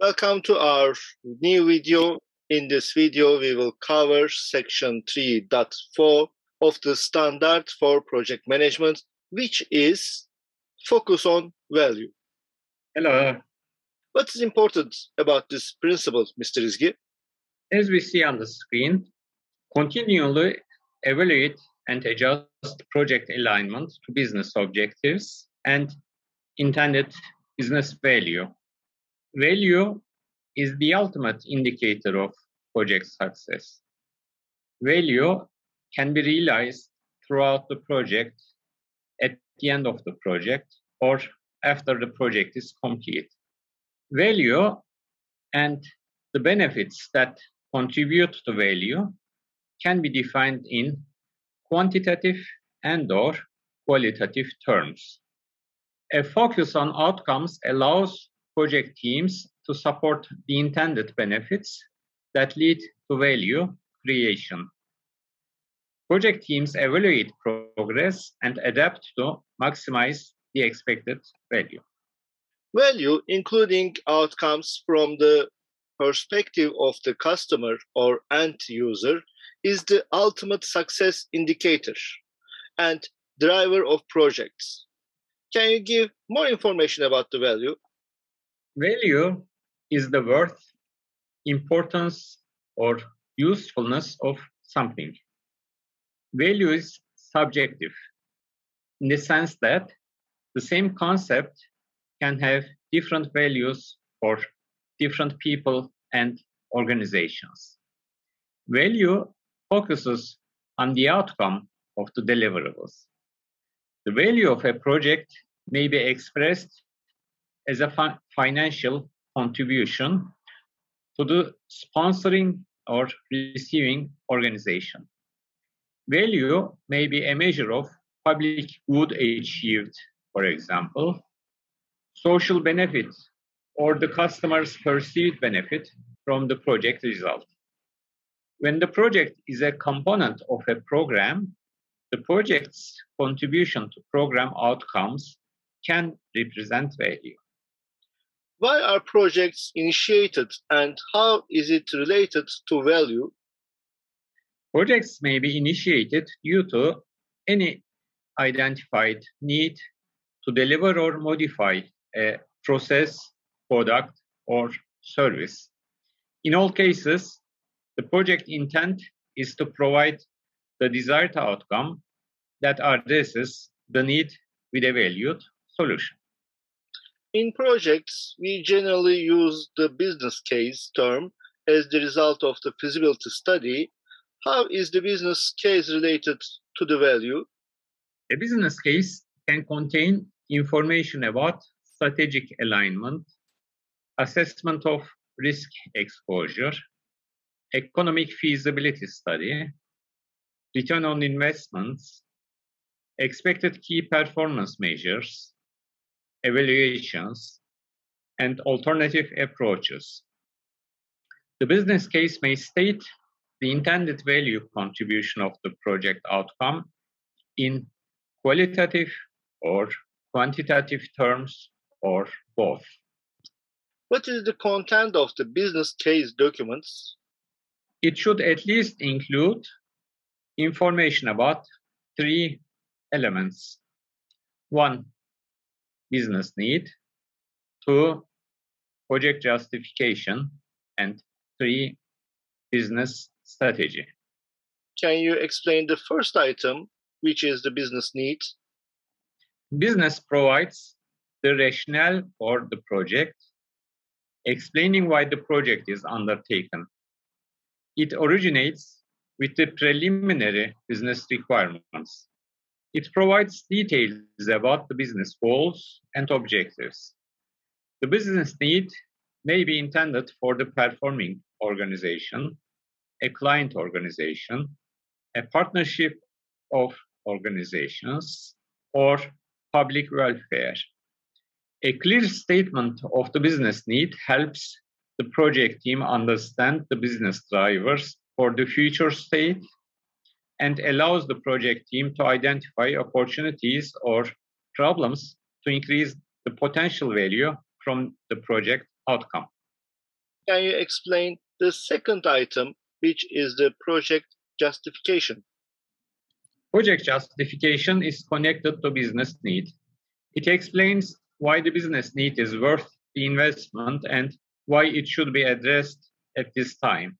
Welcome to our new video. In this video, we will cover section 3.4 of the standard for project management, which is focus on value. Hello. What is important about this principle, Mr. Izgi? As we see on the screen, continually evaluate and adjust project alignment to business objectives and intended business value. Value is the ultimate indicator of project success. Value can be realized throughout the project, at the end of the project, or after the project is complete. Value and the benefits that contribute to value can be defined in quantitative and or qualitative terms. A focus on outcomes allows project teams to support the intended benefits that lead to value creation. Project teams evaluate progress and adapt to maximize the expected value. Value, including outcomes from the perspective of the customer or end user, is the ultimate success indicator and driver of projects. Can you give more information about the value? Value is the worth, importance, or usefulness of something. Value is subjective in the sense that the same concept can have different values for different people and organizations. Value focuses on the outcome of the deliverables. The value of a project may be expressed as a fi- financial contribution to the sponsoring or receiving organization. Value may be a measure of public good achieved, for example, social benefits, or the customer's perceived benefit from the project result. When the project is a component of a program, the project's contribution to program outcomes can represent value. Why are projects initiated and how is it related to value? Projects may be initiated due to any identified need to deliver or modify a process, product, or service. In all cases, the project intent is to provide the desired outcome that addresses the need with a valued solution. In projects, we generally use the business case term as the result of the feasibility study. How is the business case related to the value? A business case can contain information about strategic alignment, assessment of risk exposure, economic feasibility study, return on investments, expected key performance measures, evaluations, and alternative approaches. The business case may state the intended value contribution of the project outcome in qualitative or quantitative terms or both. What is the content of the business case documents? It should at least include information about three elements. One, business need. Two, project justification. And three, business strategy. Can you explain the first item, which is the business need? Business provides the rationale for the project, explaining why the project is undertaken. It originates with the preliminary business requirements. It provides details about the business goals and objectives. The business need may be intended for the performing organization, a client organization, a partnership of organizations, or public welfare. A clear statement of the business need helps the project team understand the business drivers for the future state and allows the project team to identify opportunities or problems to increase the potential value from the project outcome. Can you explain the second item, which is the project justification? Project justification is connected to business need. It explains why the business need is worth the investment and why it should be addressed at this time.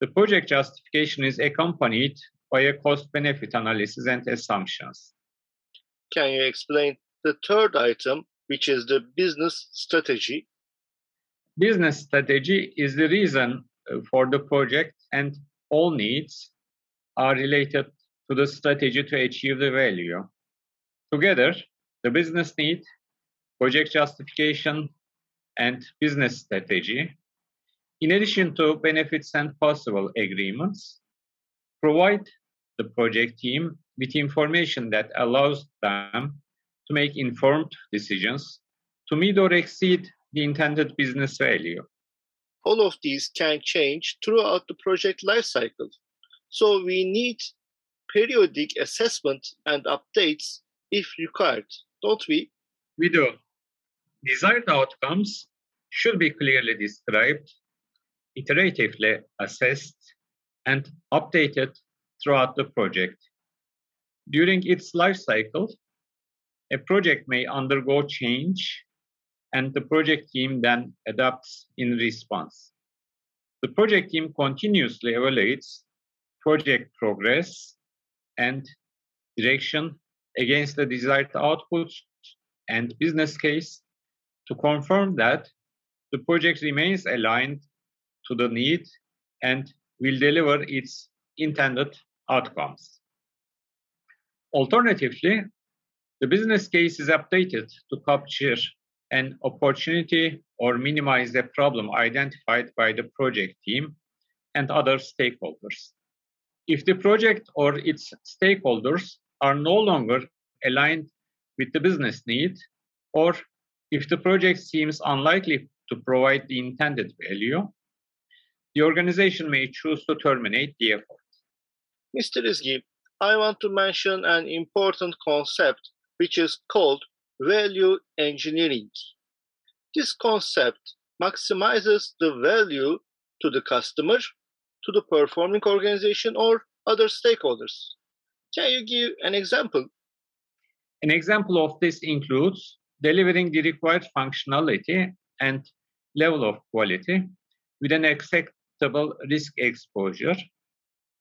The project justification is accompanied by a cost benefit analysis and assumptions. Can you explain the third item, which is the business strategy? Business strategy is the reason uh, for the project, and all needs are related to the strategy to achieve the value. Together, the business need, project justification, and business strategy, in addition to benefits and possible agreements, provide the project team with information that allows them to make informed decisions to meet or exceed the intended business value. All of these can change throughout the project lifecycle. So we need periodic assessment and updates if required, don't we? We do. Desired outcomes should be clearly described, iteratively assessed, and updated throughout the project. During its life cycle, a project may undergo change and the project team then adapts in response. The project team continuously evaluates project progress and direction against the desired outputs and business case to confirm that the project remains aligned to the need and will deliver its intended outcomes. Alternatively, the business case is updated to capture an opportunity or minimize a problem identified by the project team and other stakeholders. If the project or its stakeholders are no longer aligned with the business need, or if the project seems unlikely to provide the intended value, the organization may choose to terminate the effort. Mr. Izgi, I want to mention an important concept which is called value engineering. This concept maximizes the value to the customer, to the performing organization, or other stakeholders. Can you give an example? An example of this includes delivering the required functionality and level of quality with an acceptable risk exposure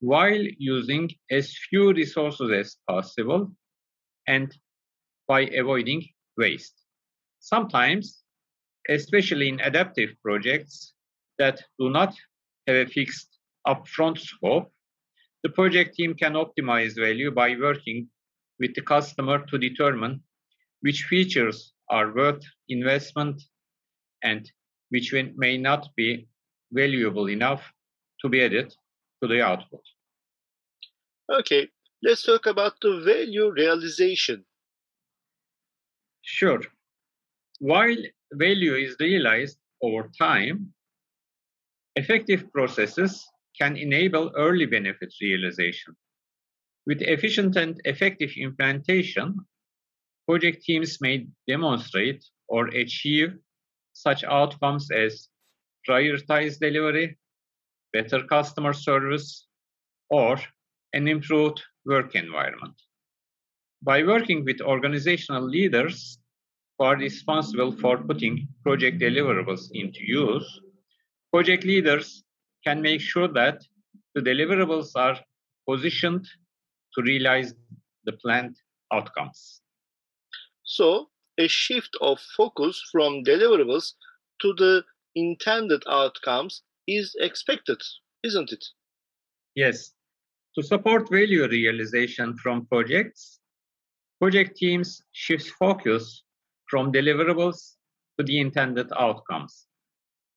while using as few resources as possible and by avoiding waste. Sometimes, especially in adaptive projects that do not have a fixed upfront scope, the project team can optimize value by working with the customer to determine which features are worth investment and which may not be valuable enough to be added to the output. Okay, let's talk about the value realization. Sure. While value is realized over time, effective processes can enable early benefits realization. With efficient and effective implementation, project teams may demonstrate or achieve such outcomes as prioritized delivery, better customer service, or an improved work environment. By working with organizational leaders who are responsible for putting project deliverables into use, project leaders can make sure that the deliverables are positioned to realize the planned outcomes. So, a shift of focus from deliverables to the intended outcomes is expected, isn't it? Yes. To support value realization from projects, project teams shift focus from deliverables to the intended outcomes.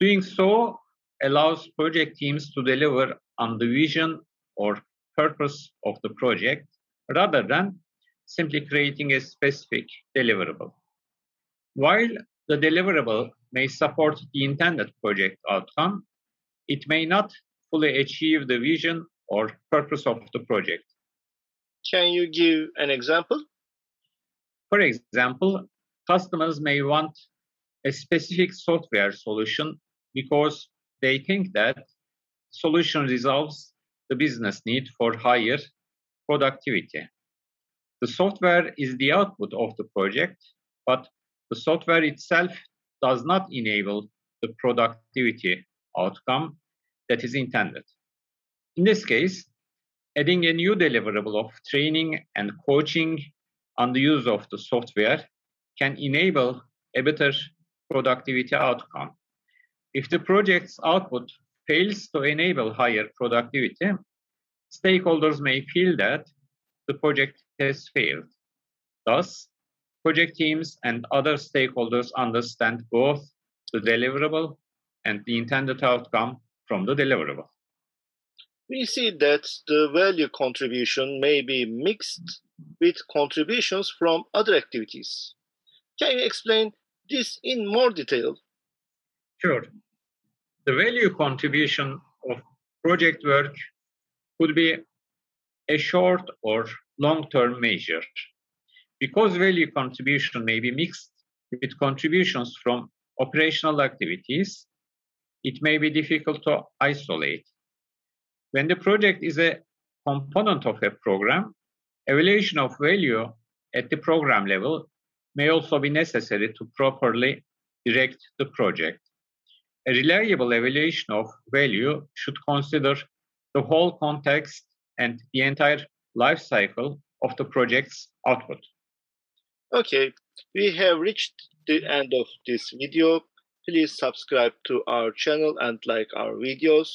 Doing so allows project teams to deliver on the vision or purpose of the project rather than simply creating a specific deliverable. While the deliverable may support the intended project outcome, it may not fully achieve the vision or purpose of the project. Can you give an example? For example, customers may want a specific software solution because they think that solution resolves the business need for higher productivity. The software is the output of the project, but the software itself does not enable the productivity outcome that is intended. In this case, adding a new deliverable of training and coaching on the use of the software can enable a better productivity outcome. If the project's output fails to enable higher productivity, stakeholders may feel that the project has failed. Thus, project teams and other stakeholders understand both the deliverable and the intended outcome from the deliverable. We see that the value contribution may be mixed with contributions from other activities. Can you explain this in more detail? Sure. The value contribution of project work could be a short or long-term measure. Because value contribution may be mixed with contributions from operational activities, it may be difficult to isolate. When the project is a component of a program, evaluation of value at the program level may also be necessary to properly direct the project. A reliable evaluation of value should consider the whole context and the entire life cycle of the project's output. Okay, we have reached the end of this video. Please subscribe to our channel and like our videos.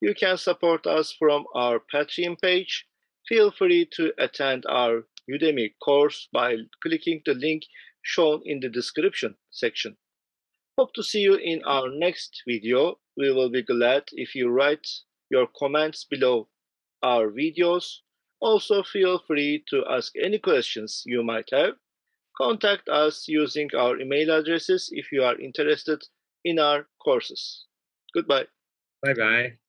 You can support us from our Patreon page. Feel free to attend our Udemy course by clicking the link shown in the description section. Hope to see you in our next video. We will be glad if you write your comments below our videos. Also, feel free to ask any questions you might have. Contact us using our email addresses if you are interested in our courses. Goodbye. Bye bye.